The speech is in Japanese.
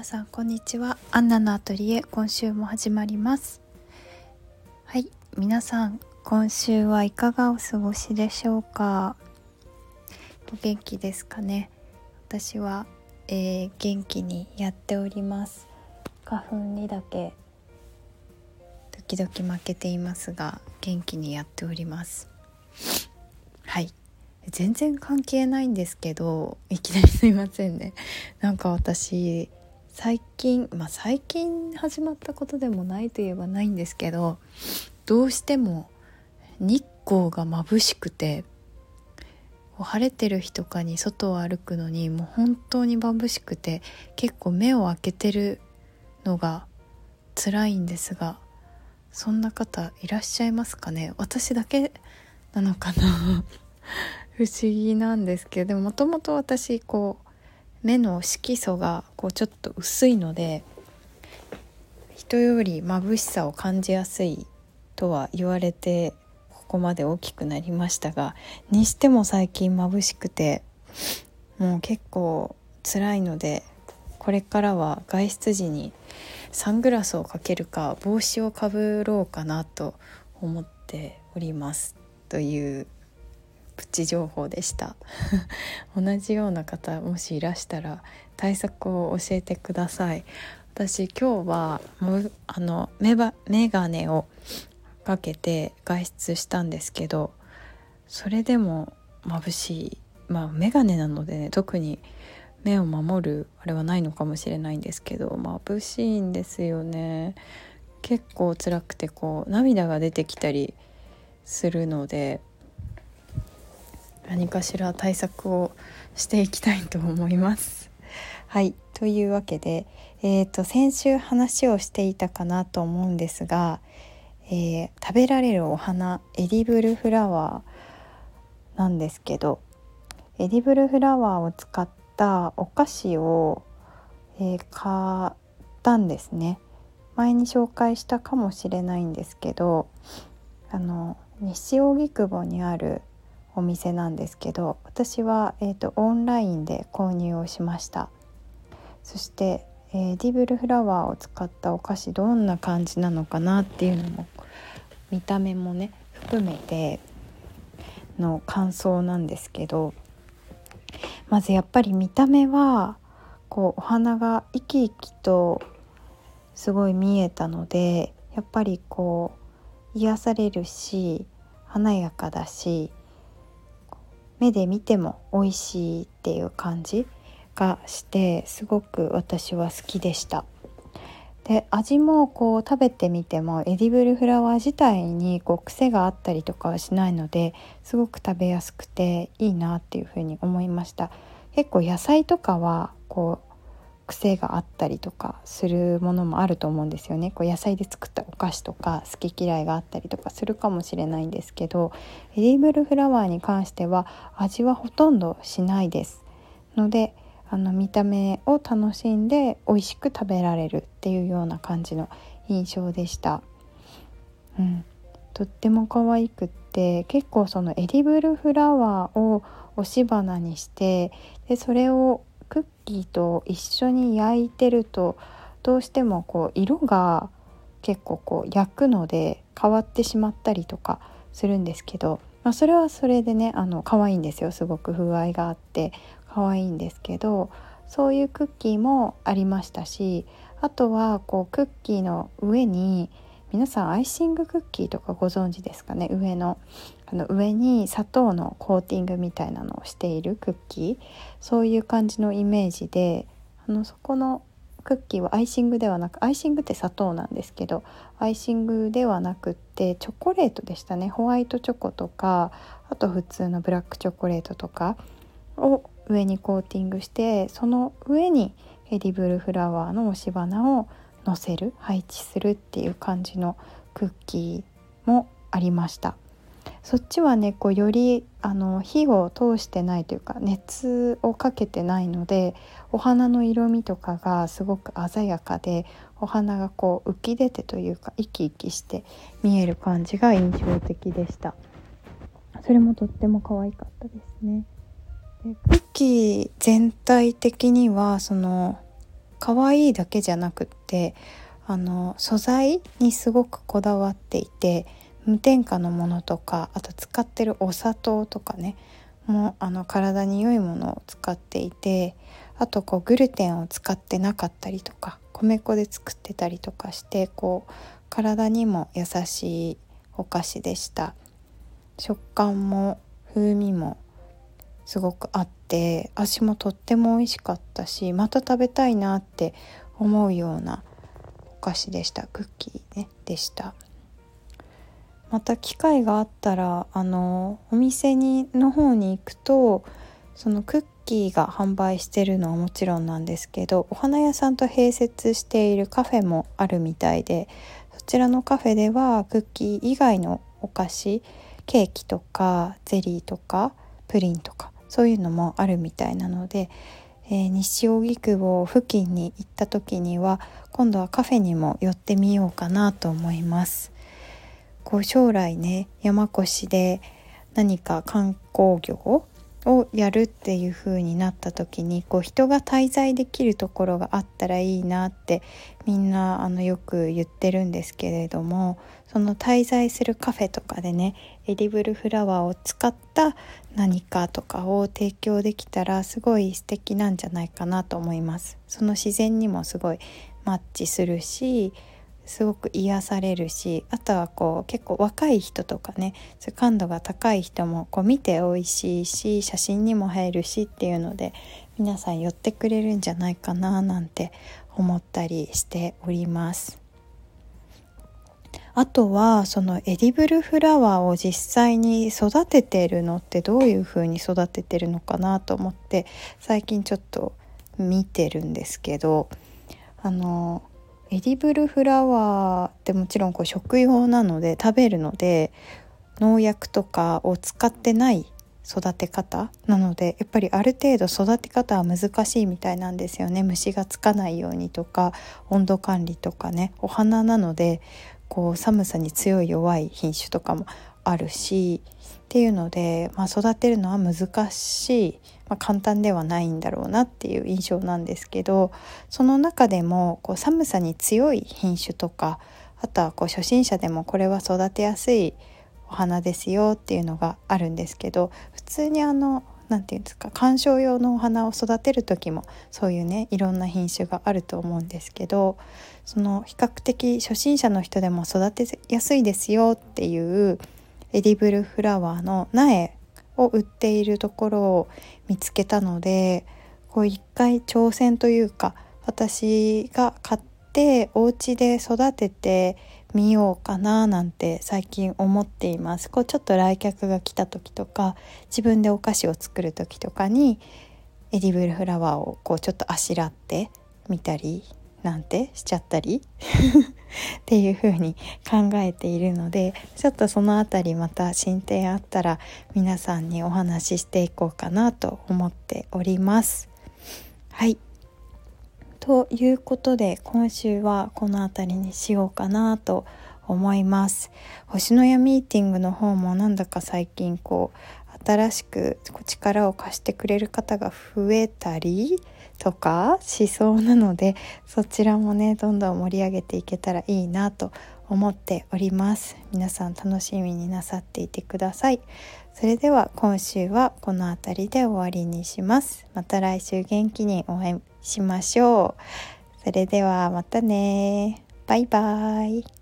皆さんこんにちは。アンナのアトリエ今週も始まります。はい皆さん今週はいかがお過ごしでしょうか？お元気ですかね？私は、えー、元気にやっております。花粉にだけ時々負けていますが元気にやっております。はい。全然関係ないんですけどいきなりすいませんね。なんか私最近まあ最近始まったことでもないといえばないんですけどどうしても日光が眩しくて晴れてる日とかに外を歩くのにもう本当に眩しくて結構目を開けてるのが辛いんですがそんな方いらっしゃいますかね？私だけなのかな？不思議なんですけどでももともと私こう目の色素がこうちょっと薄いので人より眩しさを感じやすいとは言われてここまで大きくなりましたがにしても最近眩しくてもう結構辛いのでこれからは外出時にサングラスをかけるか帽子をかぶろうかなと思っております。というプチ情報でした。同じような方もしいらしたら対策を教えてください。私今日はあのメバメガネをかけて外出したんですけどそれでも眩しい。まあメガネなのでね特に目を守るあれはないのかもしれないんですけど眩しいんですよね。結構辛くてこう涙が出てきたりするので何かしら対策をしていきたいと思います。はいというわけで、えーと、先週話をしていたかなと思うんですが、えー、食べられるお花エディブルフラワーなんですけどエディブルフラワーを使ったお菓子を、えー、買ったんですね。前に紹介したかもしれないんですけどあの西荻窪にあるお店なんですけど私は、えーと、オンラインで購入をしました。そして、エディブルフラワーを使ったお菓子どんな感じなのかなっていうのも見た目もね含めての感想なんですけどまずやっぱり見た目はこうお花が生き生きとすごい見えたのでやっぱりこう癒されるし華やかだし目で見ても美味しいっていう感じがしてすごく私は好きでした。で味もこう食べてみてもエディブルフラワー自体にこう癖があったりとかはしないのですごく食べやすくていいなっていうふうに思いました結構野菜とかはこう癖があったりとかするものもあると思うんですよね。こう野菜で作ったお菓子とか好き嫌いがあったりとかするかもしれないんですけどエディブルフラワーに関しては味はほとんどしないです。のであの見た目を楽しんで美味しく食べられるっていうような感じの印象でした。うん、とっても可愛くって結構そのエディブルフラワーを押し花にしてでそれをクッキーと一緒に焼いてるとどうしてもこう色が結構こう焼くので変わってしまったりとかするんですけど、まあ、それはそれでねあの可愛いんですよ。すごく風合いがあって可愛いんですけどそういうクッキーもありましたしあとはこうクッキーの上に皆さんアイシングクッキーとかご存知ですかね？上のあの上に砂糖のコーティングみたいなのをしているクッキー。そういう感じのイメージであのそこのクッキーはアイシングではなくアイシングって砂糖なんですけどアイシングではなくってチョコレートでしたね。ホワイトチョコとかあと普通のブラックチョコレートとかを上にコーティングしてその上にエディブルフラワーの押し花をのせる配置するっていう感じのクッキーもありました。そっちはねこうよりあの火を通してないというか熱をかけてないのでお花の色味とかがすごく鮮やかでお花がこう浮き出てというか生き生きして見える感じが印象的でした。それもとっても可愛かったですね。でクッキー全体的にはその可愛いだけじゃなくってあの素材にすごくこだわっていて無添加のものとかあと使ってるお砂糖とかね。もあの体に良いものを使っていてあとこうグルテンを使ってなかったりとか米粉で作ってたりとかしてこう体にも優しいお菓子でした。食感も風味もすごくあって味もとっても美味しかったしまた食べたいなって思うようなお菓子でした。クッキーねでした。また機会があったらあのお店にの方に行くとそのクッキーが販売してるのはもちろんなんですけどお花屋さんと併設しているカフェもあるみたいでそちらのカフェではクッキー以外のお菓子ケーキとかゼリーとかプリンとかそういうのもあるみたいなので、えー、西荻窪付近に行った時には今度はカフェにも寄ってみようかなと思います。こう将来ね山越しで何か観光業をやるっていう風になった時にこう人が滞在できるところがあったらいいなってみんなあのよく言ってるんですけれどもその滞在するカフェとかでねエディブルフラワーを使った何かとかを提供できたらすごい素敵なんじゃないかなと思います。その自然にもすごいマッチするしすごく癒されるしあとはこう結構若い人とかね感度が高い人もこう見て美味しいし写真にも映えるしっていうので皆さん寄ってくれるんじゃないかななんて思ったりしております。あとはそのエディブルフラワーを実際に育ててるのってどういう風に育ててるのかなと思って最近ちょっと見てるんですけどあのエディブルフラワーってもちろんこう食用なので食べるので農薬とかを使ってない育て方なのでやっぱりある程度育て方は難しいみたいなんですよね。虫がつかないようにとか温度管理とかねお花なのでこう寒さに強い弱い品種とかもあるしっていうので、まあ、育てるのは難しい、まあ、簡単ではないんだろうなっていう印象なんですけどその中でもこう寒さに強い品種とかあとはこう初心者でもこれは育てやすいお花ですよっていうのがあるんですけど普通にあの何て言うんですか観賞用のお花を育てる時もそういうねいろんな品種があると思うんですけどその比較的初心者の人でも育てやすいですよっていうエディブルフラワーの苗を売っているところを見つけたのでこう一回挑戦というか私が買ってお家で育ててみようかななんて最近思っています。こうちょっと来客が来た時とか自分でお菓子を作る時とかにエディブルフラワーをこうちょっとあしらってみたりなんてしちゃったり？っていう風に考えているのでちょっとその辺りまた進展あったら皆さんにお話ししていこうかなと思っております。はいということで今週はこの辺りにしようかなと思います。星のやミーティングの方もなんだか最近こう新しく力を貸してくれる方が増えたりとかしそうなのでそちらもねどんどん盛り上げていけたらいいなと思っております。皆さん楽しみになさっていてください。それでは今週はこの辺りで終わりにします。また来週元気にお会いしましょう。それではまたね。バイバーイ。